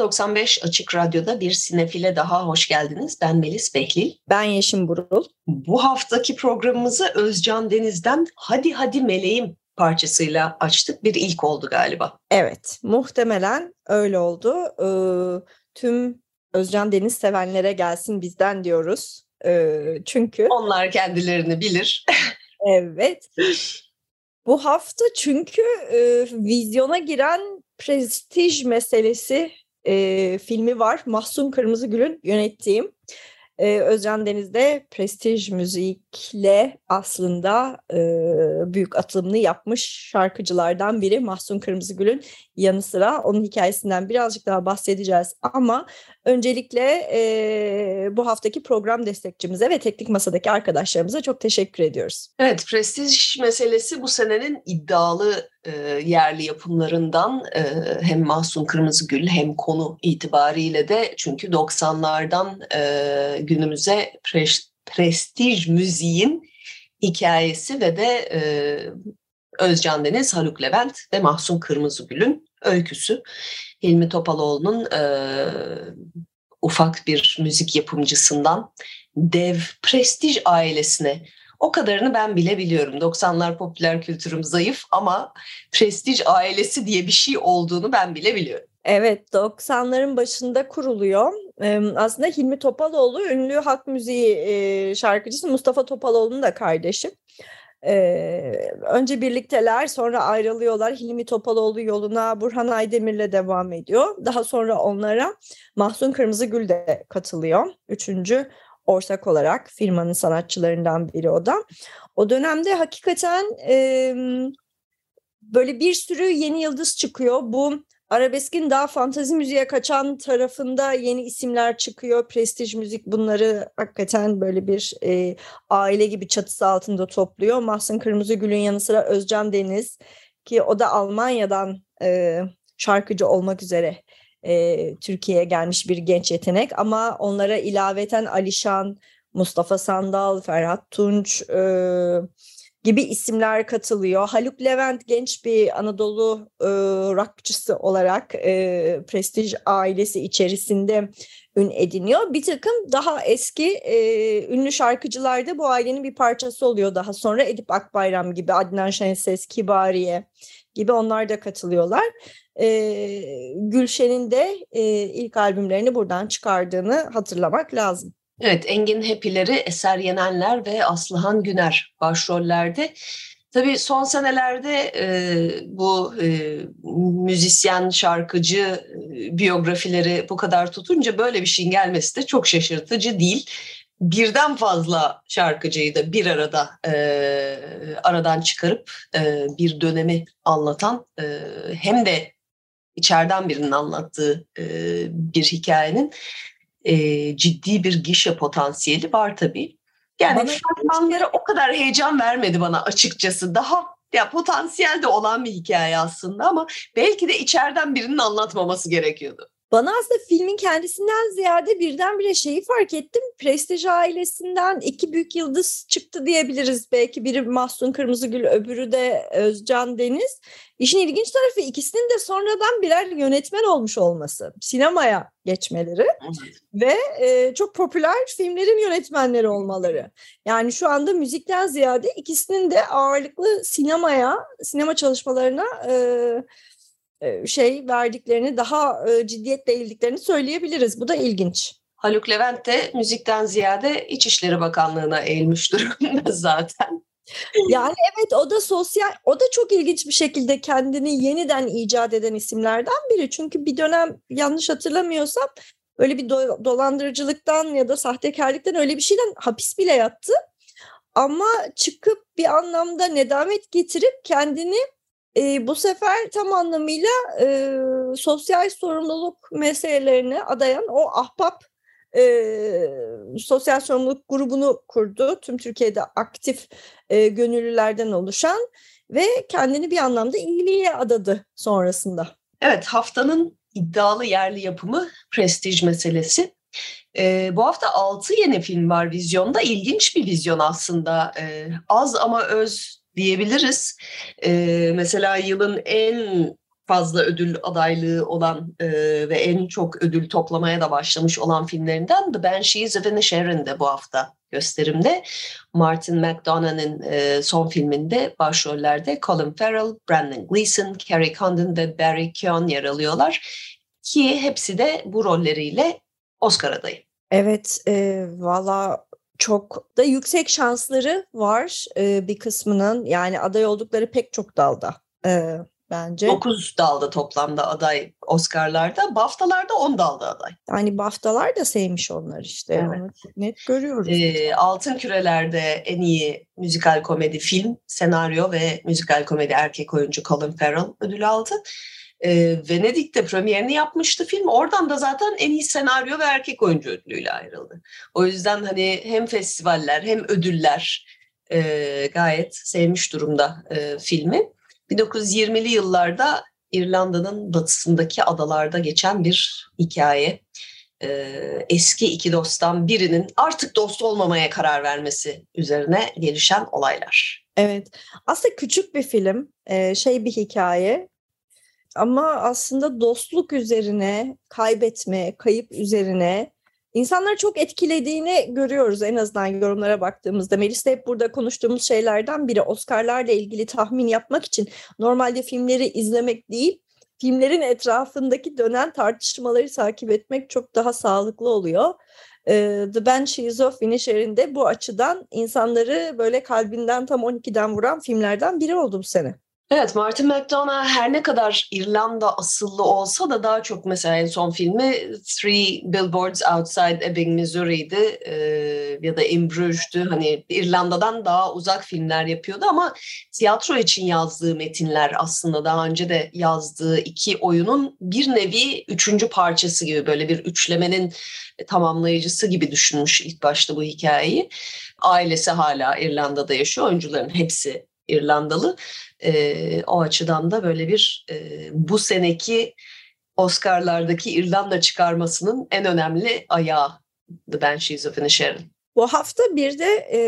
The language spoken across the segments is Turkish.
95 Açık Radyo'da bir sinefile daha hoş geldiniz. Ben Melis Behlil. Ben Yeşim Burul. Bu haftaki programımızı Özcan Deniz'den Hadi Hadi Meleğim parçasıyla açtık. Bir ilk oldu galiba. Evet, muhtemelen öyle oldu. Ee, tüm Özcan Deniz sevenlere gelsin bizden diyoruz. Ee, çünkü... Onlar kendilerini bilir. evet. Bu hafta çünkü e, vizyona giren prestij meselesi e, filmi var. Mahsun Kırmızıgül'ün yönettiğim. E, Özcan Deniz'de prestij müzikle aslında e, büyük atılımını yapmış şarkıcılardan biri Mahsun Kırmızıgül'ün yanı sıra onun hikayesinden birazcık daha bahsedeceğiz. Ama öncelikle e, bu haftaki program destekçimize ve teknik masadaki arkadaşlarımıza çok teşekkür ediyoruz. Evet, prestij meselesi bu senenin iddialı e, yerli yapımlarından e, hem Mahsun Kırmızıgül hem konu itibariyle de çünkü 90'lardan e, günümüze pre- prestij müziğin hikayesi ve de e, Özcan Deniz, Haluk Levent ve Mahsun Kırmızıgül'ün öyküsü. Hilmi Topaloğlu'nun e, ufak bir müzik yapımcısından dev prestij ailesine o kadarını ben bile biliyorum. 90'lar popüler kültürüm zayıf ama prestij ailesi diye bir şey olduğunu ben bile biliyorum. Evet 90'ların başında kuruluyor. Aslında Hilmi Topaloğlu ünlü halk müziği şarkıcısı Mustafa Topaloğlu'nun da kardeşi. Önce birlikteler sonra ayrılıyorlar. Hilmi Topaloğlu yoluna Burhan Aydemir'le devam ediyor. Daha sonra onlara Mahsun Kırmızıgül de katılıyor. Üçüncü ortak olarak firmanın sanatçılarından biri o da. O dönemde hakikaten e, böyle bir sürü yeni yıldız çıkıyor. Bu arabeskin daha fantazi müziğe kaçan tarafında yeni isimler çıkıyor. Prestij müzik bunları hakikaten böyle bir e, aile gibi çatısı altında topluyor. Mahsun Kırmızıgül'ün yanı sıra Özcan Deniz ki o da Almanya'dan e, şarkıcı olmak üzere e, Türkiye'ye gelmiş bir genç yetenek ama onlara ilaveten Alişan, Mustafa Sandal, Ferhat Tunç e, gibi isimler katılıyor. Haluk Levent genç bir Anadolu e, rockçısı olarak e, prestij ailesi içerisinde ün ediniyor. Bir takım daha eski e, ünlü şarkıcılar da bu ailenin bir parçası oluyor daha sonra. Edip Akbayram gibi, Adnan Şenses, Kibariye gibi onlar da katılıyorlar. E, Gülşen'in de e, ilk albümlerini buradan çıkardığını hatırlamak lazım. Evet, Engin Hepileri, Eser Yenenler ve Aslıhan Güner başrollerde. Tabii son senelerde e, bu e, müzisyen, şarkıcı e, biyografileri bu kadar tutunca böyle bir şeyin gelmesi de çok şaşırtıcı değil. Birden fazla şarkıcıyı da bir arada e, aradan çıkarıp e, bir dönemi anlatan e, hem de içeriden birinin anlattığı e, bir hikayenin e, ciddi bir gişe potansiyeli var tabii. Yani fragmanları o kadar heyecan vermedi bana açıkçası. Daha ya potansiyel de olan bir hikaye aslında ama belki de içeriden birinin anlatmaması gerekiyordu. Bana aslında filmin kendisinden ziyade birdenbire şeyi fark ettim. Prestij ailesinden iki büyük yıldız çıktı diyebiliriz. Belki biri Mahsun Kırmızıgül, öbürü de Özcan Deniz. İşin ilginç tarafı ikisinin de sonradan birer yönetmen olmuş olması. Sinemaya geçmeleri ve e, çok popüler filmlerin yönetmenleri olmaları. Yani şu anda müzikten ziyade ikisinin de ağırlıklı sinemaya, sinema çalışmalarına... E, şey verdiklerini, daha ciddiyetle eğildiklerini söyleyebiliriz. Bu da ilginç. Haluk Levent de müzikten ziyade İçişleri Bakanlığı'na eğilmiş durumda zaten. Yani evet o da sosyal, o da çok ilginç bir şekilde kendini yeniden icat eden isimlerden biri. Çünkü bir dönem yanlış hatırlamıyorsam öyle bir do- dolandırıcılıktan ya da sahtekarlıktan öyle bir şeyden hapis bile yattı. Ama çıkıp bir anlamda nedamet getirip kendini e, bu sefer tam anlamıyla e, sosyal sorumluluk meselelerini adayan o ahbap e, sosyal sorumluluk grubunu kurdu. Tüm Türkiye'de aktif e, gönüllülerden oluşan ve kendini bir anlamda iyiliğe adadı sonrasında. Evet haftanın iddialı yerli yapımı prestij meselesi. E, bu hafta 6 yeni film var vizyonda. İlginç bir vizyon aslında. E, az ama öz diyebiliriz. E, mesela yılın en fazla ödül adaylığı olan e, ve en çok ödül toplamaya da başlamış olan filmlerinden The Banshees of Inisherin bu hafta gösterimde. Martin McDonagh'ın e, son filminde başrollerde Colin Farrell, Brandon Gleeson, Carrie Condon ve Barry Keoghan yer alıyorlar. Ki hepsi de bu rolleriyle Oscar adayı. Evet, e, valla çok da yüksek şansları var e, bir kısmının. Yani aday oldukları pek çok dalda. E, bence. 9 dalda toplamda aday Oscar'larda. BAFTA'larda 10 dalda aday. Yani BAFTA'lar da sevmiş onlar işte. Evet. Onu net görüyoruz. Ee, Altın Küreler'de en iyi müzikal komedi film, senaryo ve müzikal komedi erkek oyuncu Colin Farrell ödül aldı. Ee, Venedik'te premierini yapmıştı film. Oradan da zaten en iyi senaryo ve erkek oyuncu ödülüyle ayrıldı. O yüzden hani hem festivaller hem ödüller e, gayet sevmiş durumda e, filmi. 1920'li yıllarda İrlanda'nın batısındaki adalarda geçen bir hikaye. Ee, eski iki dosttan birinin artık dost olmamaya karar vermesi üzerine gelişen olaylar. Evet, aslında küçük bir film, ee, şey bir hikaye ama aslında dostluk üzerine, kaybetme, kayıp üzerine İnsanları çok etkilediğini görüyoruz en azından yorumlara baktığımızda. Melis hep burada konuştuğumuz şeylerden biri Oscar'larla ilgili tahmin yapmak için normalde filmleri izlemek değil, filmlerin etrafındaki dönen tartışmaları takip etmek çok daha sağlıklı oluyor. The Banshees of Inisherin bu açıdan insanları böyle kalbinden tam 12'den vuran filmlerden biri oldu bu sene. Evet Martin McDonagh her ne kadar İrlanda asıllı olsa da daha çok mesela en son filmi Three Billboards Outside Ebbing, Missouri'ydi ee, ya da In Bruges'tü. Hani İrlanda'dan daha uzak filmler yapıyordu ama tiyatro için yazdığı metinler aslında daha önce de yazdığı iki oyunun bir nevi üçüncü parçası gibi böyle bir üçlemenin tamamlayıcısı gibi düşünmüş ilk başta bu hikayeyi. Ailesi hala İrlanda'da yaşıyor. Oyuncuların hepsi İrlandalı. E, o açıdan da böyle bir e, bu seneki Oscar'lardaki İrlanda çıkarmasının en önemli ayağı The Banshees of Inisherin. Bu hafta bir de e,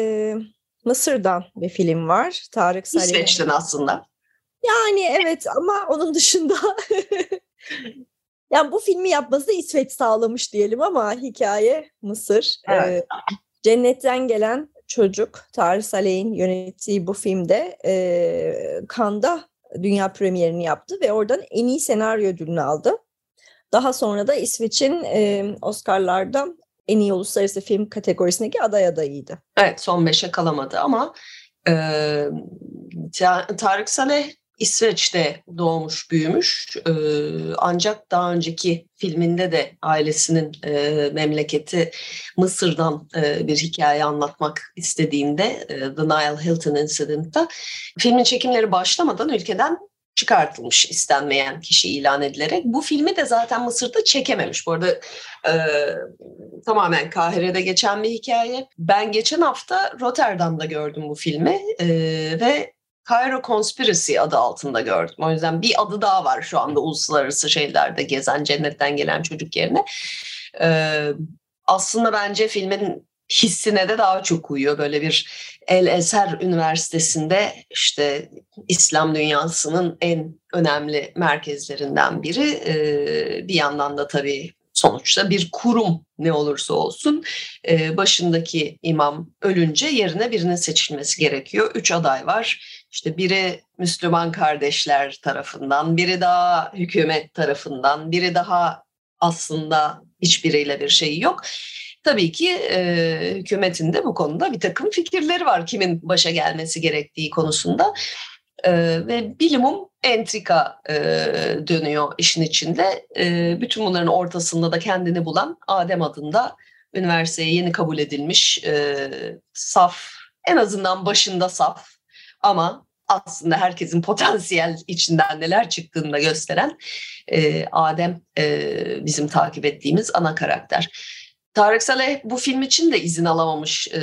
Mısır'dan bir film var. Tarık Salih. İsveç'ten aslında. Yani evet ama onun dışında yani bu filmi yapması İsveç sağlamış diyelim ama hikaye Mısır. Evet. Ee, cennetten gelen çocuk Tarık Saleh'in yönettiği bu filmde e, Cannes'da dünya premierini yaptı ve oradan en iyi senaryo ödülünü aldı. Daha sonra da İsveç'in e, Oscar'larda en iyi uluslararası film kategorisindeki aday adayıydı. Evet son beşe kalamadı ama e, Tarık Saleh İsveç'te doğmuş, büyümüş. Ee, ancak daha önceki filminde de ailesinin e, memleketi Mısır'dan e, bir hikaye anlatmak istediğinde e, The Nile Hilton Incident'ta filmin çekimleri başlamadan ülkeden çıkartılmış istenmeyen kişi ilan edilerek. Bu filmi de zaten Mısır'da çekememiş. Bu arada e, tamamen Kahire'de geçen bir hikaye. Ben geçen hafta Rotterdam'da gördüm bu filmi e, ve Cairo Conspiracy adı altında gördüm. O yüzden bir adı daha var şu anda uluslararası şeylerde gezen cennetten gelen çocuk yerine. Ee, aslında bence filmin hissine de daha çok uyuyor. Böyle bir El Eser Üniversitesi'nde işte İslam dünyasının en önemli merkezlerinden biri. Ee, bir yandan da tabii sonuçta bir kurum ne olursa olsun başındaki imam ölünce yerine birinin seçilmesi gerekiyor. Üç aday var. İşte biri Müslüman kardeşler tarafından, biri daha hükümet tarafından, biri daha aslında hiçbiriyle bir şeyi yok. Tabii ki e, hükümetin de bu konuda bir takım fikirleri var kimin başa gelmesi gerektiği konusunda. E, ve bilimum entrika e, dönüyor işin içinde. E, bütün bunların ortasında da kendini bulan Adem adında üniversiteye yeni kabul edilmiş e, saf, en azından başında saf ama aslında herkesin potansiyel içinden neler çıktığını da gösteren e, Adem e, bizim takip ettiğimiz ana karakter. Tarık Saleh bu film için de izin alamamış e,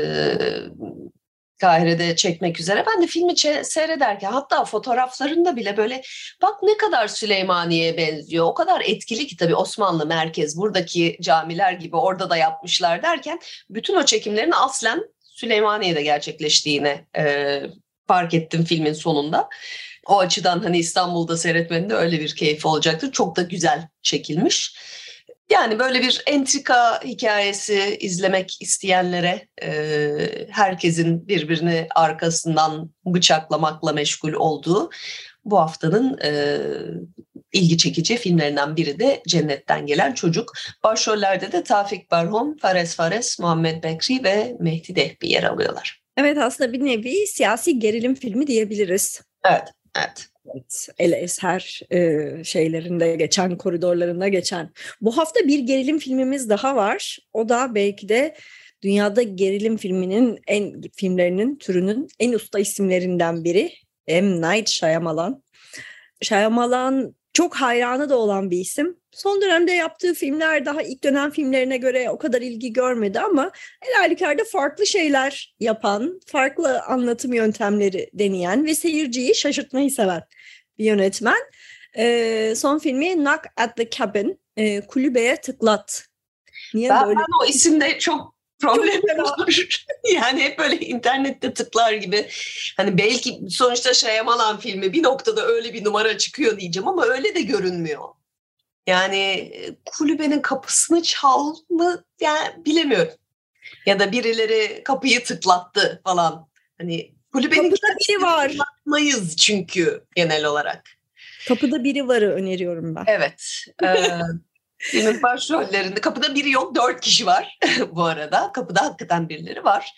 Kahire'de çekmek üzere. Ben de filmi seyrederken hatta fotoğraflarında bile böyle bak ne kadar Süleymaniye'ye benziyor. O kadar etkili ki tabii Osmanlı merkez buradaki camiler gibi orada da yapmışlar derken bütün o çekimlerin aslen Süleymaniye'de gerçekleştiğini e, fark ettim filmin sonunda. O açıdan hani İstanbul'da seyretmenin de öyle bir keyfi olacaktır. Çok da güzel çekilmiş. Yani böyle bir entrika hikayesi izlemek isteyenlere e, herkesin birbirini arkasından bıçaklamakla meşgul olduğu bu haftanın e, ilgi çekici filmlerinden biri de Cennetten Gelen Çocuk. Başrollerde de Tafik Barhom, Fares Fares, Muhammed Bekri ve Mehdi Dehbi yer alıyorlar. Evet aslında bir nevi siyasi gerilim filmi diyebiliriz. Evet, evet. Evet, El Eser e, şeylerinde geçen, koridorlarında geçen. Bu hafta bir gerilim filmimiz daha var. O da belki de dünyada gerilim filminin en filmlerinin türünün en usta isimlerinden biri. M. Night Shyamalan. Shyamalan çok hayranı da olan bir isim. Son dönemde yaptığı filmler daha ilk dönem filmlerine göre o kadar ilgi görmedi ama el halükarda farklı şeyler yapan, farklı anlatım yöntemleri deneyen ve seyirciyi şaşırtmayı seven bir yönetmen. Ee, son filmi Knock at the Cabin, e, kulübeye tıklat. Niye ben, böyle? Ben o isimde çok problem var. yani hep böyle internette tıklar gibi. Hani belki sonuçta Şayamalan filmi bir noktada öyle bir numara çıkıyor diyeceğim ama öyle de görünmüyor. Yani kulübenin kapısını çalma yani bilemiyorum. Ya da birileri kapıyı tıklattı falan. Hani kulübenin Kapıda biri var. Tıklatmayız çünkü genel olarak. Kapıda biri varı öneriyorum ben. Evet. E, filmin başrollerinde kapıda biri yok dört kişi var bu arada. Kapıda hakikaten birileri var.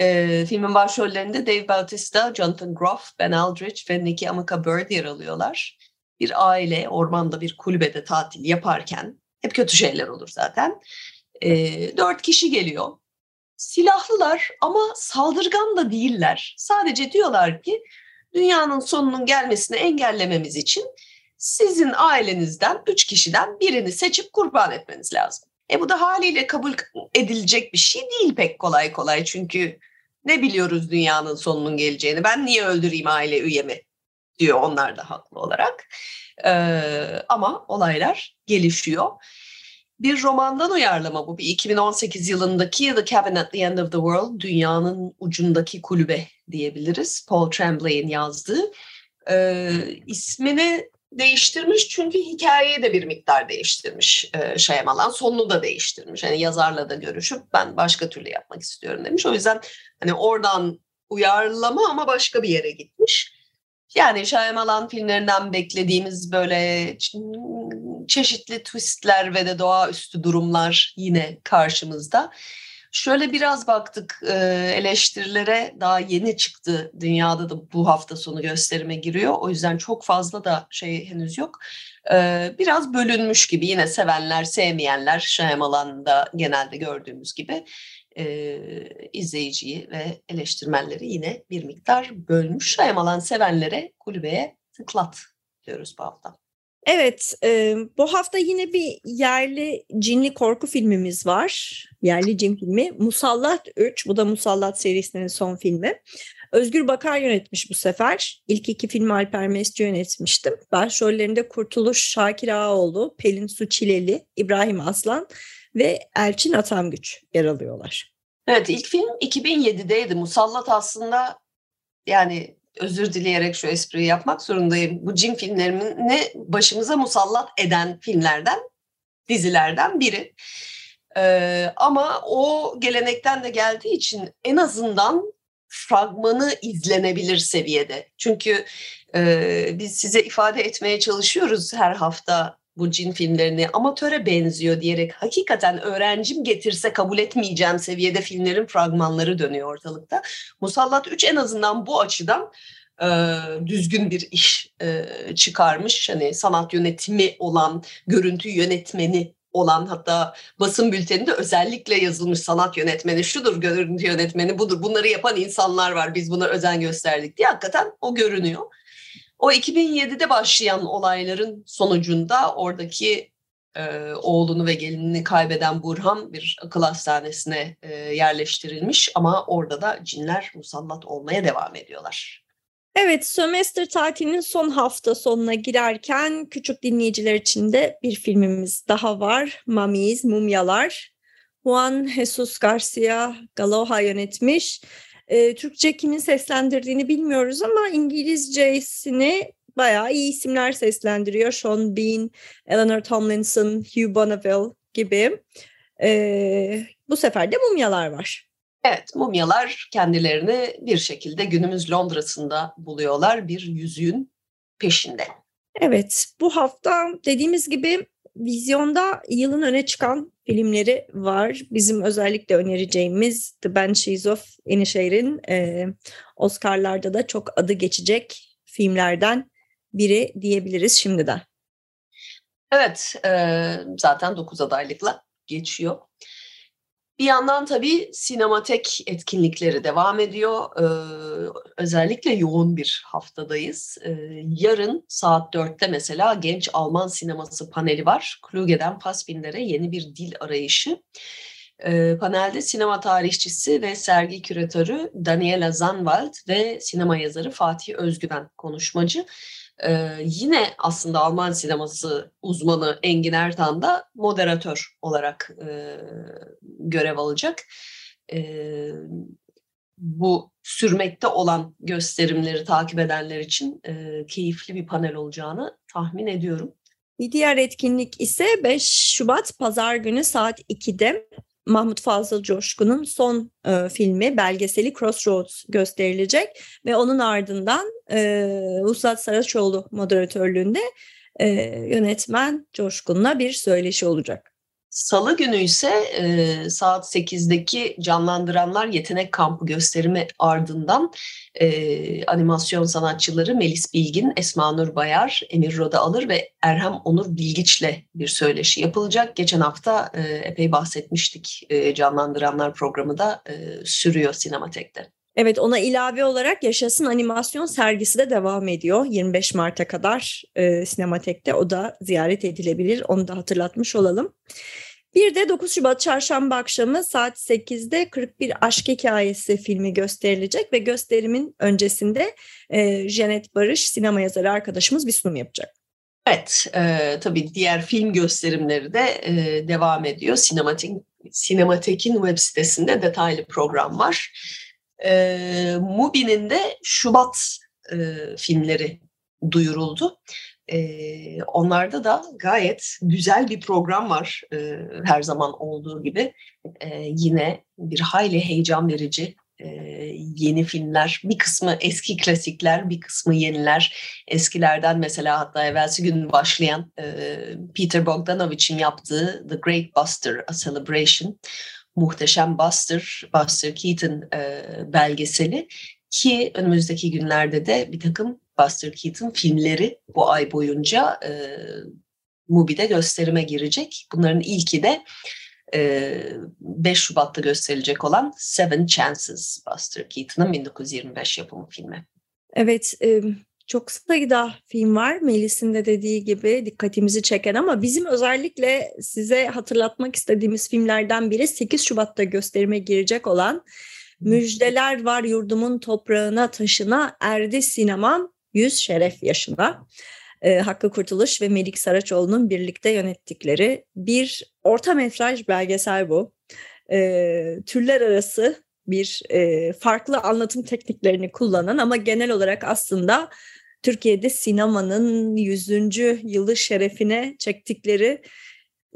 E, filmin başrollerinde Dave Bautista, Jonathan Groff, Ben Aldridge ve Nikki Amuka Bird yer alıyorlar bir aile ormanda bir kulübede tatil yaparken hep kötü şeyler olur zaten. E, dört kişi geliyor. Silahlılar ama saldırgan da değiller. Sadece diyorlar ki dünyanın sonunun gelmesini engellememiz için sizin ailenizden üç kişiden birini seçip kurban etmeniz lazım. E bu da haliyle kabul edilecek bir şey değil pek kolay kolay çünkü ne biliyoruz dünyanın sonunun geleceğini. Ben niye öldüreyim aile üyemi diyor onlar da haklı olarak. Ee, ama olaylar gelişiyor. Bir romandan uyarlama bu. Bir 2018 yılındaki The Cabin at the End of the World, Dünyanın Ucundaki Kulübe diyebiliriz. Paul Tremblay'in yazdığı. Ee, ismini değiştirmiş çünkü hikayeyi de bir miktar değiştirmiş e, Şayamalan. Sonunu da değiştirmiş. Yani yazarla da görüşüp ben başka türlü yapmak istiyorum demiş. O yüzden hani oradan uyarlama ama başka bir yere gitmiş. Yani Shyamalan filmlerinden beklediğimiz böyle çeşitli twistler ve de doğaüstü durumlar yine karşımızda. Şöyle biraz baktık e, eleştirilere daha yeni çıktı. Dünyada da bu hafta sonu gösterime giriyor. O yüzden çok fazla da şey henüz yok. E, biraz bölünmüş gibi yine sevenler sevmeyenler Shyamalan'da genelde gördüğümüz gibi e, izleyiciyi ve eleştirmenleri yine bir miktar bölmüş. Şayamalan sevenlere kulübeye tıklat diyoruz bu hafta. Evet, e, bu hafta yine bir yerli cinli korku filmimiz var. Yerli cin filmi Musallat 3. Bu da Musallat serisinin son filmi. Özgür Bakar yönetmiş bu sefer. İlk iki filmi Alper Mesci yönetmiştim. Başrollerinde Kurtuluş Şakir Ağaoğlu, Pelin Su Çileli, İbrahim Aslan ve Elçin Atamgüç yer alıyorlar. Evet ilk film 2007'deydi. Musallat aslında yani özür dileyerek şu espriyi yapmak zorundayım. Bu cin filmlerini başımıza musallat eden filmlerden, dizilerden biri. Ee, ama o gelenekten de geldiği için en azından fragmanı izlenebilir seviyede. Çünkü e, biz size ifade etmeye çalışıyoruz her hafta bu cin filmlerini amatöre benziyor diyerek hakikaten öğrencim getirse kabul etmeyeceğim seviyede filmlerin fragmanları dönüyor ortalıkta. Musallat 3 en azından bu açıdan e, düzgün bir iş e, çıkarmış. Hani sanat yönetimi olan, görüntü yönetmeni olan hatta basın bülteninde özellikle yazılmış sanat yönetmeni şudur, görüntü yönetmeni budur. Bunları yapan insanlar var. Biz buna özen gösterdik diye hakikaten o görünüyor. O 2007'de başlayan olayların sonucunda oradaki e, oğlunu ve gelinini kaybeden Burhan bir akıl hastanesine e, yerleştirilmiş ama orada da cinler musallat olmaya devam ediyorlar. Evet, sömestr tatilinin son hafta sonuna girerken küçük dinleyiciler için de bir filmimiz daha var. Mamiz, Mumyalar. Juan Jesus Garcia Galoha yönetmiş. E, Türkçe kimin seslendirdiğini bilmiyoruz ama İngilizcesini bayağı iyi isimler seslendiriyor. Sean Bean, Eleanor Tomlinson, Hugh Bonneville gibi. E, bu sefer de mumyalar var. Evet, mumyalar kendilerini bir şekilde günümüz Londra'sında buluyorlar bir yüzüğün peşinde. Evet, bu hafta dediğimiz gibi vizyonda yılın öne çıkan filmleri var. Bizim özellikle önereceğimiz The Banshees of Inisherin e, Oscar'larda da çok adı geçecek filmlerden biri diyebiliriz şimdiden. Evet, e, zaten 9 adaylıkla geçiyor. Bir yandan tabii sinematek etkinlikleri devam ediyor. Ee, özellikle yoğun bir haftadayız. Ee, yarın saat 4'te mesela Genç Alman Sineması paneli var. Kluge'den Fassbinder'e yeni bir dil arayışı. Ee, panelde sinema tarihçisi ve sergi küratörü Daniela Zanwald ve sinema yazarı Fatih Özgüven konuşmacı. Ee, yine aslında Alman sineması uzmanı Engin Ertan da moderatör olarak e, görev alacak. E, bu sürmekte olan gösterimleri takip edenler için e, keyifli bir panel olacağını tahmin ediyorum. Bir diğer etkinlik ise 5 Şubat Pazar günü saat 2'de Mahmut Fazıl Coşkun'un son e, filmi belgeseli Crossroads gösterilecek ve onun ardından e, Vuslat Saraçoğlu moderatörlüğünde e, yönetmen Coşkun'la bir söyleşi olacak. Salı günü ise e, saat 8'deki Canlandıranlar Yetenek Kampı gösterimi ardından e, animasyon sanatçıları Melis Bilgin, Esma Nur Bayar, Emir Roda Alır ve Erhem Onur Bilgiç'le bir söyleşi yapılacak. Geçen hafta e, epey bahsetmiştik e, Canlandıranlar programı da e, sürüyor Sinematek'te. Evet ona ilave olarak Yaşasın Animasyon sergisi de devam ediyor. 25 Mart'a kadar e, Sinematek'te o da ziyaret edilebilir. Onu da hatırlatmış olalım. Bir de 9 Şubat çarşamba akşamı saat 8'de 41 Aşk Hikayesi filmi gösterilecek ve gösterimin öncesinde e, Janet Barış sinema yazarı arkadaşımız bir sunum yapacak. Evet, e, tabii diğer film gösterimleri de e, devam ediyor. Sinematik, Sinematek'in web sitesinde detaylı program var. E, Mubi'nin de Şubat e, filmleri duyuruldu. Onlarda da gayet güzel bir program var her zaman olduğu gibi. Yine bir hayli heyecan verici yeni filmler. Bir kısmı eski klasikler, bir kısmı yeniler. Eskilerden mesela hatta evvelsi gün başlayan Peter Bogdanovich'in yaptığı The Great Buster, A Celebration muhteşem Buster, Buster Keaton belgeseli ki önümüzdeki günlerde de bir takım Buster Keaton filmleri bu ay boyunca e, Mubi'de gösterime girecek. Bunların ilki de e, 5 Şubat'ta gösterilecek olan Seven Chances Buster Keaton'ın 1925 yapımı filmi. Evet, e, çok sayıda film var Melis'in de dediği gibi dikkatimizi çeken ama bizim özellikle size hatırlatmak istediğimiz filmlerden biri 8 Şubat'ta gösterime girecek olan Müjdeler Var Yurdumun Toprağına Taşına Erdi Sinemam 100 Şeref Yaşına. E, Hakkı Kurtuluş ve Melik Saraçoğlu'nun birlikte yönettikleri bir orta metraj belgesel bu. E, türler arası bir e, farklı anlatım tekniklerini kullanan ama genel olarak aslında Türkiye'de sinemanın 100. yılı şerefine çektikleri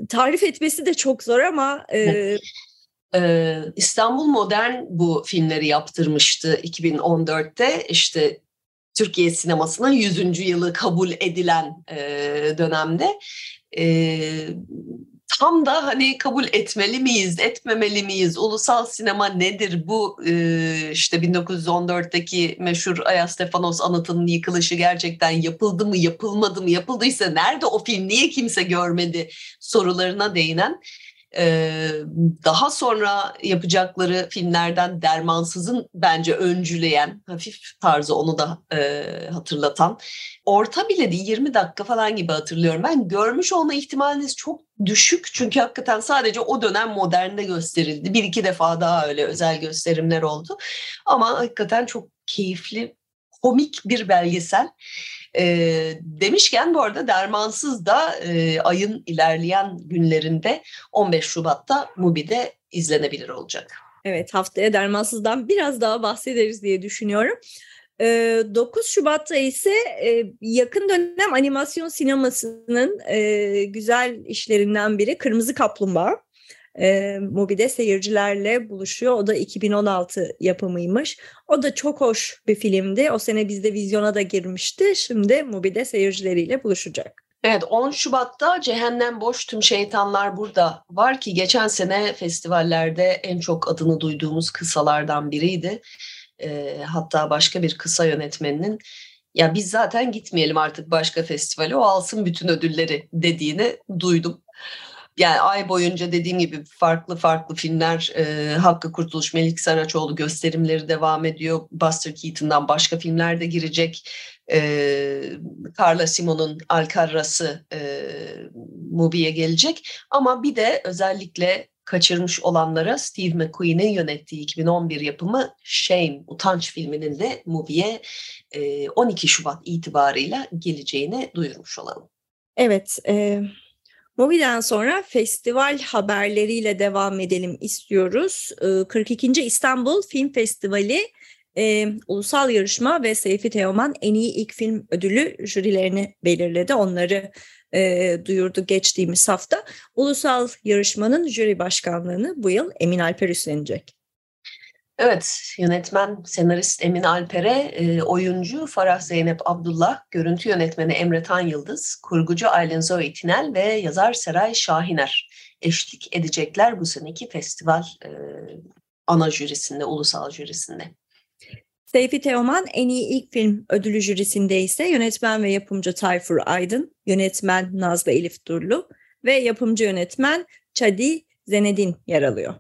tarif etmesi de çok zor ama e, ee, İstanbul Modern bu filmleri yaptırmıştı 2014'te işte Türkiye sinemasının 100. yılı kabul edilen e, dönemde. E, tam da hani kabul etmeli miyiz, etmemeli miyiz? Ulusal sinema nedir? Bu e, işte 1914'teki meşhur Aya Stefanos anıtının yıkılışı gerçekten yapıldı mı, yapılmadı mı? Yapıldıysa nerede o film, niye kimse görmedi sorularına değinen daha sonra yapacakları filmlerden Dermansız'ın bence öncüleyen, hafif tarzı onu da hatırlatan. Orta bile değil 20 dakika falan gibi hatırlıyorum. Ben görmüş olma ihtimaliniz çok düşük çünkü hakikaten sadece o dönem modernde gösterildi. Bir iki defa daha öyle özel gösterimler oldu. Ama hakikaten çok keyifli, komik bir belgesel. E, demişken bu arada Dermansız da e, ayın ilerleyen günlerinde 15 Şubat'ta Mubi'de izlenebilir olacak. Evet haftaya Dermansız'dan biraz daha bahsederiz diye düşünüyorum. 9 Şubat'ta ise yakın dönem animasyon sinemasının güzel işlerinden biri Kırmızı Kaplumbağa e, Mubi'de seyircilerle buluşuyor. O da 2016 yapımıymış. O da çok hoş bir filmdi. O sene bizde vizyona da girmişti. Şimdi Mubi'de seyircileriyle buluşacak. Evet 10 Şubat'ta Cehennem Boş Tüm Şeytanlar Burada var ki geçen sene festivallerde en çok adını duyduğumuz kısalardan biriydi. E, hatta başka bir kısa yönetmeninin ya biz zaten gitmeyelim artık başka festivale o alsın bütün ödülleri dediğini duydum yani ay boyunca dediğim gibi farklı farklı filmler e, Hakkı Kurtuluş, Melik Saraçoğlu gösterimleri devam ediyor. Buster Keaton'dan başka filmler de girecek. E, Carla Simon'un Alcarras'ı e, Mubi'ye gelecek. Ama bir de özellikle kaçırmış olanlara Steve McQueen'in yönettiği 2011 yapımı Shame, Utanç filminin de Mubi'ye e, 12 Şubat itibarıyla geleceğini duyurmuş olalım. Evet, e, Movie'den sonra festival haberleriyle devam edelim istiyoruz. 42. Ee, İstanbul Film Festivali e, ulusal yarışma ve Seyfi Teoman en iyi ilk film ödülü jürilerini belirledi. Onları e, duyurdu geçtiğimiz hafta. Ulusal yarışmanın jüri başkanlığını bu yıl Emin Alper üstlenecek. Evet, yönetmen, senarist Emin Alper'e, e, oyuncu Farah Zeynep Abdullah, görüntü yönetmeni Emre Tan Yıldız, kurgucu Aylin Zoe Tinel ve yazar Seray Şahiner eşlik edecekler bu seneki festival e, ana jürisinde, ulusal jürisinde. Seyfi Teoman en iyi ilk film ödülü jürisinde ise yönetmen ve yapımcı Tayfur Aydın, yönetmen Nazlı Elif Durlu ve yapımcı yönetmen Çadi Zenedin yer alıyor.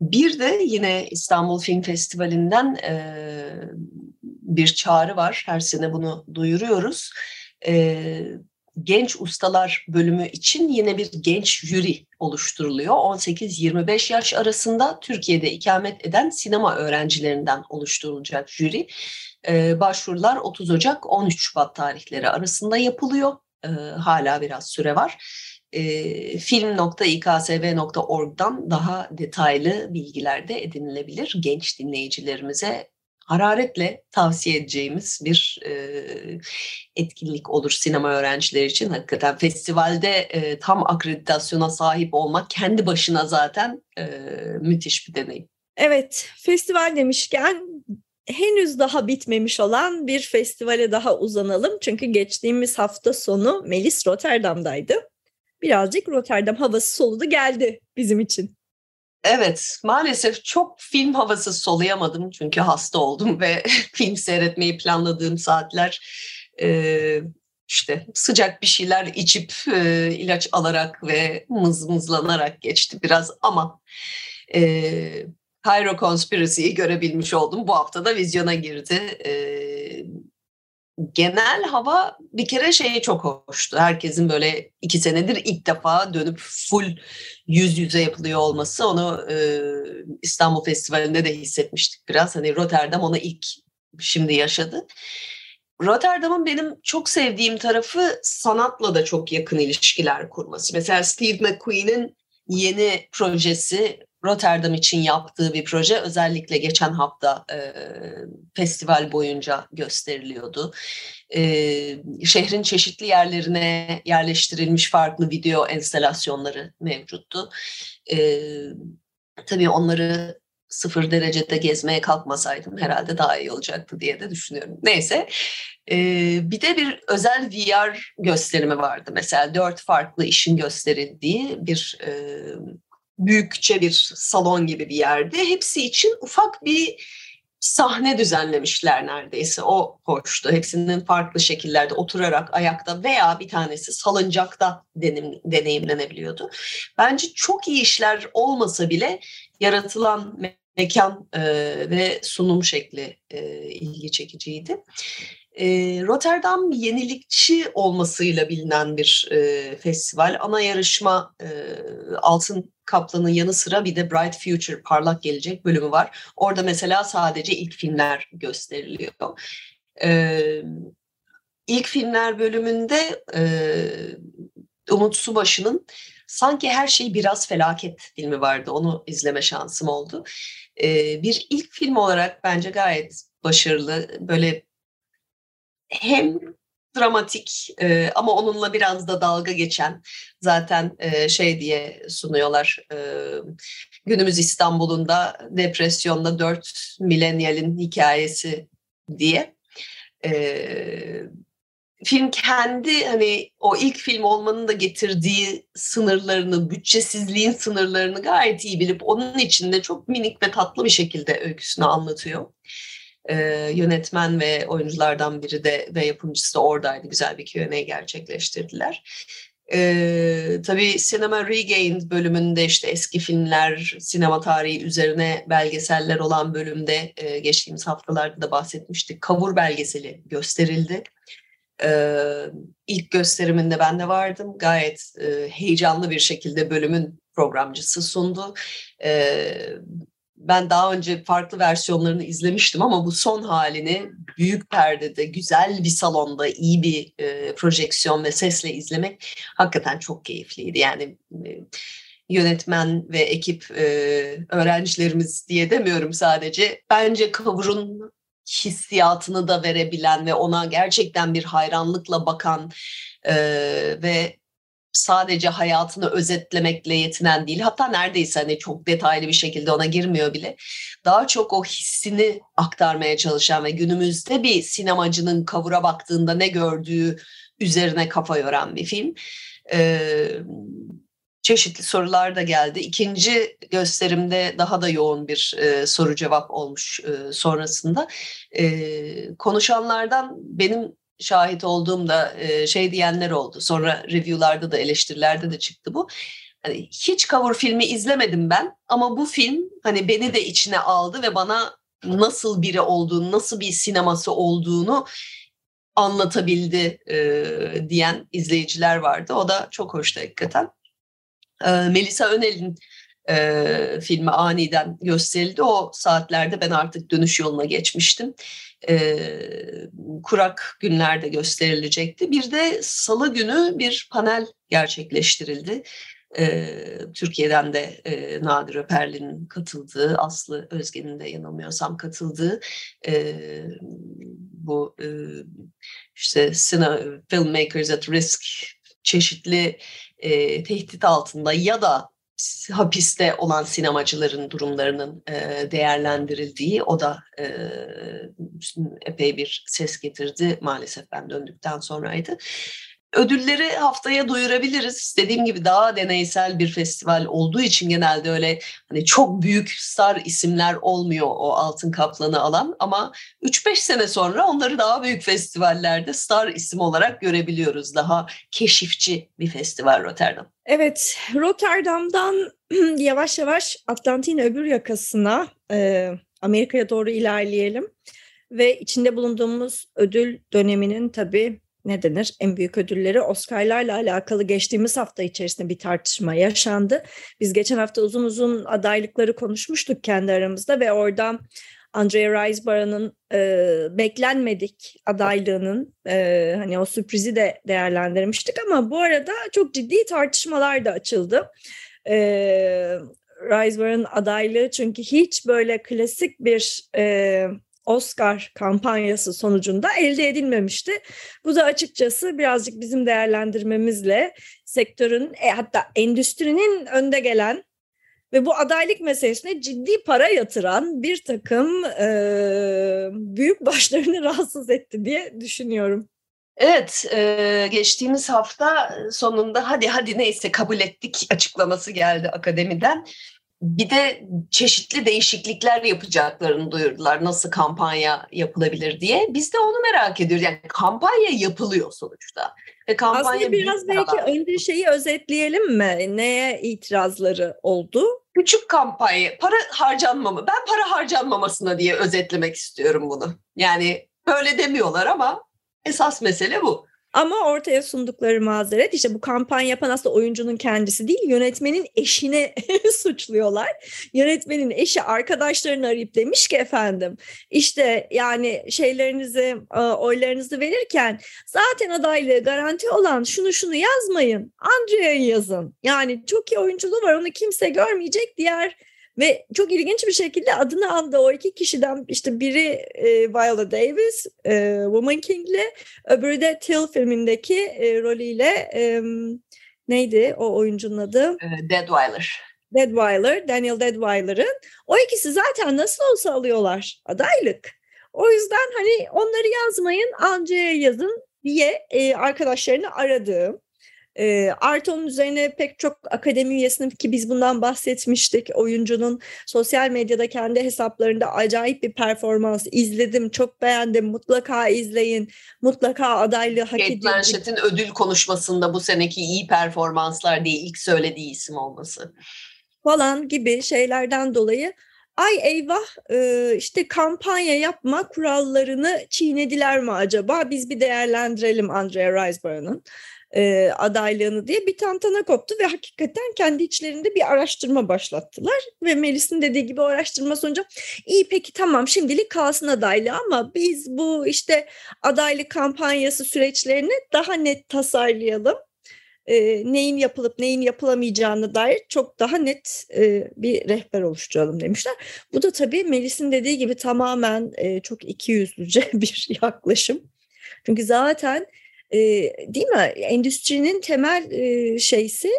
Bir de yine İstanbul Film Festivali'nden e, bir çağrı var. Her sene bunu duyuruyoruz. E, genç ustalar bölümü için yine bir genç jüri oluşturuluyor. 18-25 yaş arasında Türkiye'de ikamet eden sinema öğrencilerinden oluşturulacak jüri. E, başvurular 30 Ocak 13 Şubat tarihleri arasında yapılıyor. E, hala biraz süre var e, film.iksv.org'dan daha detaylı bilgiler de edinilebilir. Genç dinleyicilerimize hararetle tavsiye edeceğimiz bir e, etkinlik olur sinema öğrencileri için. Hakikaten festivalde e, tam akreditasyona sahip olmak kendi başına zaten e, müthiş bir deneyim. Evet, festival demişken henüz daha bitmemiş olan bir festivale daha uzanalım. Çünkü geçtiğimiz hafta sonu Melis Rotterdam'daydı birazcık Rotterdam havası soludu geldi bizim için. Evet, maalesef çok film havası soluyamadım çünkü hasta oldum ve film seyretmeyi planladığım saatler e, işte sıcak bir şeyler içip e, ilaç alarak ve mızmızlanarak geçti biraz ama e, Cairo Conspiracy'yi görebilmiş oldum. Bu hafta da vizyona girdi. E, genel hava bir kere şeyi çok hoştu. Herkesin böyle iki senedir ilk defa dönüp full yüz yüze yapılıyor olması onu e, İstanbul Festivali'nde de hissetmiştik biraz. Hani Rotterdam onu ilk şimdi yaşadı. Rotterdam'ın benim çok sevdiğim tarafı sanatla da çok yakın ilişkiler kurması. Mesela Steve McQueen'in yeni projesi Rotterdam için yaptığı bir proje özellikle geçen hafta e, festival boyunca gösteriliyordu. E, şehrin çeşitli yerlerine yerleştirilmiş farklı video enstalasyonları mevcuttu. E, tabii onları sıfır derecede gezmeye kalkmasaydım herhalde daha iyi olacaktı diye de düşünüyorum. Neyse ee, bir de bir özel VR gösterimi vardı. Mesela dört farklı işin gösterildiği bir e, büyükçe bir salon gibi bir yerde. Hepsi için ufak bir sahne düzenlemişler neredeyse. O hoştu. Hepsinin farklı şekillerde oturarak, ayakta veya bir tanesi salıncakta denim, deneyimlenebiliyordu. Bence çok iyi işler olmasa bile yaratılan mekan e, ve sunum şekli e, ilgi çekiciydi. E, Rotterdam yenilikçi olmasıyla bilinen bir e, festival. Ana yarışma e, Altın Kaplan'ın yanı sıra bir de Bright Future, Parlak Gelecek bölümü var. Orada mesela sadece ilk filmler gösteriliyor. E, ilk filmler bölümünde e, Umut Subaşı'nın Sanki Her Şey Biraz Felaket filmi vardı. Onu izleme şansım oldu. E, bir ilk film olarak bence gayet başarılı. Böyle hem dramatik e, ama onunla biraz da dalga geçen zaten e, şey diye sunuyorlar e, günümüz İstanbul'unda depresyonda dört milenyalin hikayesi diye. E, film kendi hani o ilk film olmanın da getirdiği sınırlarını, bütçesizliğin sınırlarını gayet iyi bilip onun içinde çok minik ve tatlı bir şekilde öyküsünü anlatıyor e, yönetmen ve oyunculardan biri de ve yapımcısı da oradaydı. Güzel bir Q&A gerçekleştirdiler. Ee, tabii Cinema Regained bölümünde işte eski filmler, sinema tarihi üzerine belgeseller olan bölümde e, geçtiğimiz haftalarda da bahsetmiştik. Kavur belgeseli gösterildi. Ee, ilk gösteriminde ben de vardım. Gayet e, heyecanlı bir şekilde bölümün programcısı sundu. Ee, ben daha önce farklı versiyonlarını izlemiştim ama bu son halini büyük perdede, güzel bir salonda, iyi bir e, projeksiyon ve sesle izlemek hakikaten çok keyifliydi. Yani e, yönetmen ve ekip e, öğrencilerimiz diye demiyorum sadece. Bence Kavur'un hissiyatını da verebilen ve ona gerçekten bir hayranlıkla bakan e, ve sadece hayatını özetlemekle yetinen değil. Hatta neredeyse hani çok detaylı bir şekilde ona girmiyor bile. Daha çok o hissini aktarmaya çalışan ve günümüzde bir sinemacının kavura baktığında ne gördüğü üzerine kafa yoran bir film. Ee, çeşitli sorular da geldi. İkinci gösterimde daha da yoğun bir e, soru cevap olmuş e, sonrasında. E, konuşanlardan benim şahit olduğumda e, şey diyenler oldu. Sonra review'larda da eleştirilerde de çıktı bu. Hani hiç cover filmi izlemedim ben ama bu film hani beni de içine aldı ve bana nasıl biri olduğunu, nasıl bir sineması olduğunu anlatabildi e, diyen izleyiciler vardı. O da çok hoştu hakikaten. E, Melisa Önel'in e, filmi aniden gösterildi. O saatlerde ben artık dönüş yoluna geçmiştim. E, kurak günlerde gösterilecekti. Bir de salı günü bir panel gerçekleştirildi. E, Türkiye'den de e, Nadir Öperli'nin katıldığı, Aslı Özge'nin de yanılmıyorsam katıldığı e, bu e, işte Filmmakers at Risk çeşitli e, tehdit altında ya da hapiste olan sinemacıların durumlarının e, değerlendirildiği o da e, epey bir ses getirdi maalesef ben döndükten sonraydı. Ödülleri haftaya duyurabiliriz. Dediğim gibi daha deneysel bir festival olduğu için genelde öyle hani çok büyük star isimler olmuyor o Altın Kaplan'ı alan ama 3-5 sene sonra onları daha büyük festivallerde star isim olarak görebiliyoruz. Daha keşifçi bir festival Rotterdam. Evet, Rotterdam'dan yavaş yavaş Atlantik'in öbür yakasına e, Amerika'ya doğru ilerleyelim ve içinde bulunduğumuz ödül döneminin tabii ne denir en büyük ödülleri Oscar'larla alakalı geçtiğimiz hafta içerisinde bir tartışma yaşandı. Biz geçen hafta uzun uzun adaylıkları konuşmuştuk kendi aramızda ve orada Andrea Riseborough'ın e, beklenmedik adaylığının e, hani o sürprizi de değerlendirmiştik ama bu arada çok ciddi tartışmalar da açıldı. E, Riseborough'ın adaylığı çünkü hiç böyle klasik bir e, Oscar kampanyası sonucunda elde edilmemişti. Bu da açıkçası birazcık bizim değerlendirmemizle sektörün e, hatta endüstrinin önde gelen Ve bu adaylık meselesine ciddi para yatıran bir takım e, büyük başlarını rahatsız etti diye düşünüyorum. Evet, e, geçtiğimiz hafta sonunda hadi hadi neyse kabul ettik açıklaması geldi akademiden. Bir de çeşitli değişiklikler yapacaklarını duyurdular. Nasıl kampanya yapılabilir diye. Biz de onu merak ediyoruz. Yani kampanya yapılıyor sonuçta. Ve kampanya Aslında biraz belki kadar. önce şeyi özetleyelim mi? Neye itirazları oldu? Küçük kampanya, para harcanmamı, ben para harcanmamasına diye özetlemek istiyorum bunu. Yani böyle demiyorlar ama esas mesele bu. Ama ortaya sundukları mazeret işte bu kampanya yapan aslında oyuncunun kendisi değil yönetmenin eşine suçluyorlar. Yönetmenin eşi arkadaşlarını arayıp demiş ki efendim işte yani şeylerinizi e, oylarınızı verirken zaten adaylığı garanti olan şunu şunu yazmayın Andrea'yı yazın. Yani çok iyi oyunculuğu var onu kimse görmeyecek diğer ve çok ilginç bir şekilde adını andı o iki kişiden işte biri e, Viola Davis, e, Woman King'le öbürü de Till filmindeki e, rolüyle e, neydi o oyuncunun adı? Deadweiler. Deadweiler, Daniel Deadweiler'ın. O ikisi zaten nasıl olsa alıyorlar adaylık. O yüzden hani onları yazmayın, Anca'ya yazın diye e, arkadaşlarını aradığım e, artı onun üzerine pek çok akademi üyesinin ki biz bundan bahsetmiştik. Oyuncunun sosyal medyada kendi hesaplarında acayip bir performans izledim. Çok beğendim. Mutlaka izleyin. Mutlaka adaylığı hak ediyor. Kate Blanchett'in ödül konuşmasında bu seneki iyi performanslar diye ilk söylediği isim olması. Falan gibi şeylerden dolayı ay eyvah işte kampanya yapma kurallarını çiğnediler mi acaba? Biz bir değerlendirelim Andrea Riseborough'un e, adaylığını diye bir tantana koptu ve hakikaten kendi içlerinde bir araştırma başlattılar ve Melis'in dediği gibi o araştırma sonucu iyi peki tamam şimdilik kalsın adaylığı ama biz bu işte adaylık kampanyası süreçlerini daha net tasarlayalım e, neyin yapılıp neyin yapılamayacağını dair çok daha net e, bir rehber oluşturalım demişler. Bu da tabii Melis'in dediği gibi tamamen e, çok ikiyüzlüce bir yaklaşım. Çünkü zaten değil mi? Endüstrinin temel şeysi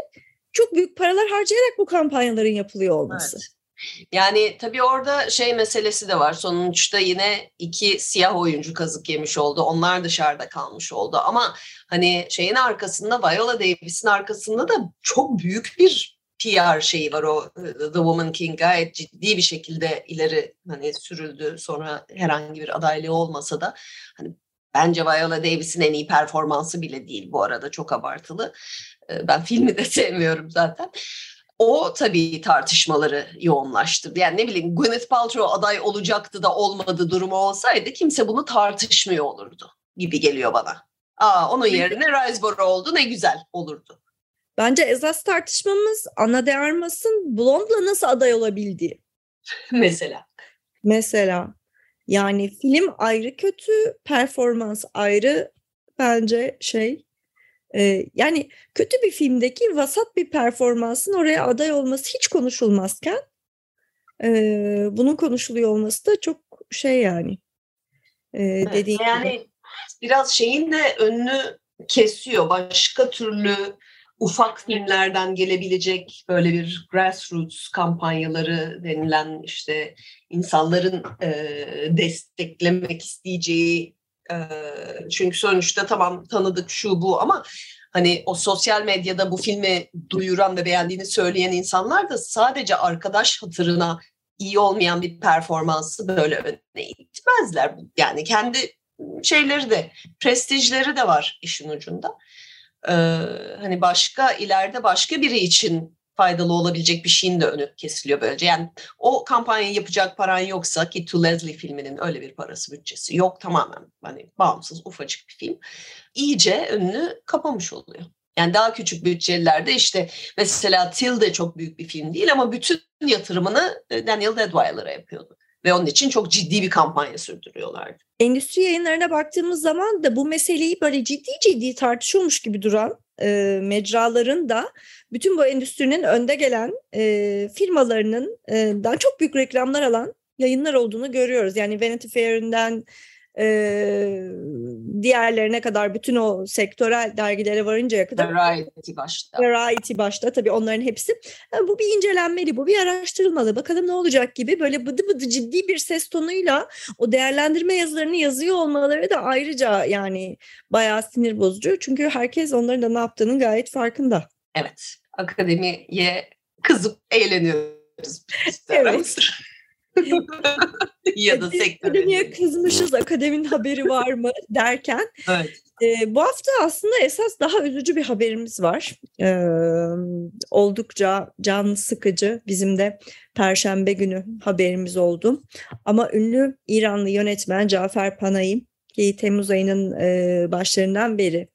çok büyük paralar harcayarak bu kampanyaların yapılıyor olması. Evet. Yani tabii orada şey meselesi de var. Sonuçta yine iki siyah oyuncu kazık yemiş oldu. Onlar dışarıda kalmış oldu. Ama hani şeyin arkasında Viola Davis'in arkasında da çok büyük bir PR şeyi var o The Woman King gayet ciddi bir şekilde ileri hani sürüldü sonra herhangi bir adaylığı olmasa da hani Bence Viola Davis'in en iyi performansı bile değil bu arada çok abartılı. Ben filmi de sevmiyorum zaten. O tabii tartışmaları yoğunlaştırdı. Yani ne bileyim Gwyneth Paltrow aday olacaktı da olmadı durumu olsaydı kimse bunu tartışmıyor olurdu gibi geliyor bana. Aa, onun yerine Riseborough oldu ne güzel olurdu. Bence esas tartışmamız Ana de Armas'ın Blonde'la nasıl aday olabildiği. Mesela. Mesela. Yani film ayrı kötü, performans ayrı bence şey. E, yani kötü bir filmdeki vasat bir performansın oraya aday olması hiç konuşulmazken e, bunun konuşuluyor olması da çok şey yani. E, evet, dediğin yani gibi. biraz şeyin de önünü kesiyor. Başka türlü ufak filmlerden gelebilecek böyle bir grassroots kampanyaları denilen işte insanların e, desteklemek isteyeceği e, çünkü sonuçta tamam tanıdık şu bu ama hani o sosyal medyada bu filmi duyuran ve beğendiğini söyleyen insanlar da sadece arkadaş hatırına iyi olmayan bir performansı böyle öne itmezler. Yani kendi şeyleri de prestijleri de var işin ucunda e, hani başka ileride başka biri için faydalı olabilecek bir şeyin de önü kesiliyor böylece. Yani o kampanyayı yapacak paran yoksa ki To Leslie filminin öyle bir parası bütçesi yok tamamen hani bağımsız ufacık bir film. iyice önünü kapamış oluyor. Yani daha küçük bütçelilerde işte mesela Till de çok büyük bir film değil ama bütün yatırımını Daniel Deadweiler'a yapıyordu ve onun için çok ciddi bir kampanya sürdürüyorlardı. Endüstri yayınlarına baktığımız zaman da bu meseleyi böyle ciddi ciddi tartışıyormuş gibi duran e, mecraların da bütün bu endüstrinin önde gelen e, firmalarının e, daha çok büyük reklamlar alan yayınlar olduğunu görüyoruz. Yani Vanity Fair'inden e, diğerlerine kadar bütün o sektörel dergilere varıncaya kadar Variety başta. Variety başta tabii onların hepsi. Yani bu bir incelenmeli, bu bir araştırılmalı. Bakalım ne olacak gibi böyle bıdı bıdı ciddi bir ses tonuyla o değerlendirme yazılarını yazıyor olmaları da ayrıca yani bayağı sinir bozucu. Çünkü herkes onların da ne yaptığının gayet farkında. Evet. Akademiye kızıp eğleniyoruz. Evet. ya da sektör. Akademiye kızmışız, akademinin haberi var mı derken. Evet. E, bu hafta aslında esas daha üzücü bir haberimiz var. E, oldukça can sıkıcı. Bizim de Perşembe günü haberimiz oldu. Ama ünlü İranlı yönetmen Cafer Panay ki Temmuz ayının e, başlarından beri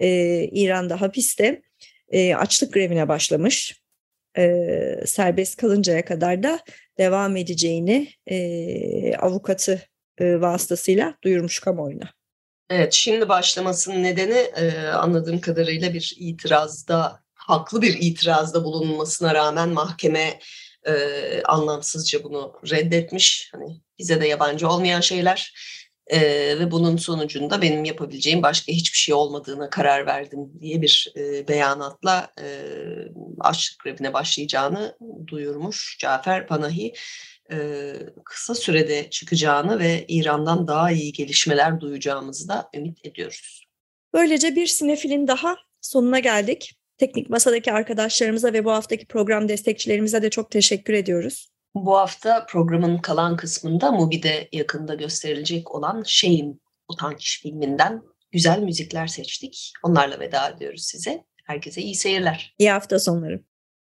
e, İran'da hapiste e, açlık grevine başlamış. E, serbest kalıncaya kadar da devam edeceğini e, avukatı e, vasıtasıyla duyurmuş kamuoyuna. Evet, şimdi başlamasının nedeni e, anladığım kadarıyla bir itirazda, haklı bir itirazda bulunmasına rağmen mahkeme e, anlamsızca bunu reddetmiş. Hani bize de yabancı olmayan şeyler e, ve bunun sonucunda benim yapabileceğim başka hiçbir şey olmadığına karar verdim diye bir e, beyanatla e, açlık grevine başlayacağını duyurmuş Cafer Panahi kısa sürede çıkacağını ve İran'dan daha iyi gelişmeler duyacağımızı da ümit ediyoruz. Böylece bir sinefilin daha sonuna geldik. Teknik Masa'daki arkadaşlarımıza ve bu haftaki program destekçilerimize de çok teşekkür ediyoruz. Bu hafta programın kalan kısmında Mubi'de yakında gösterilecek olan Şeyim Utanç filminden güzel müzikler seçtik. Onlarla veda ediyoruz size. Herkese iyi seyirler. İyi hafta sonları.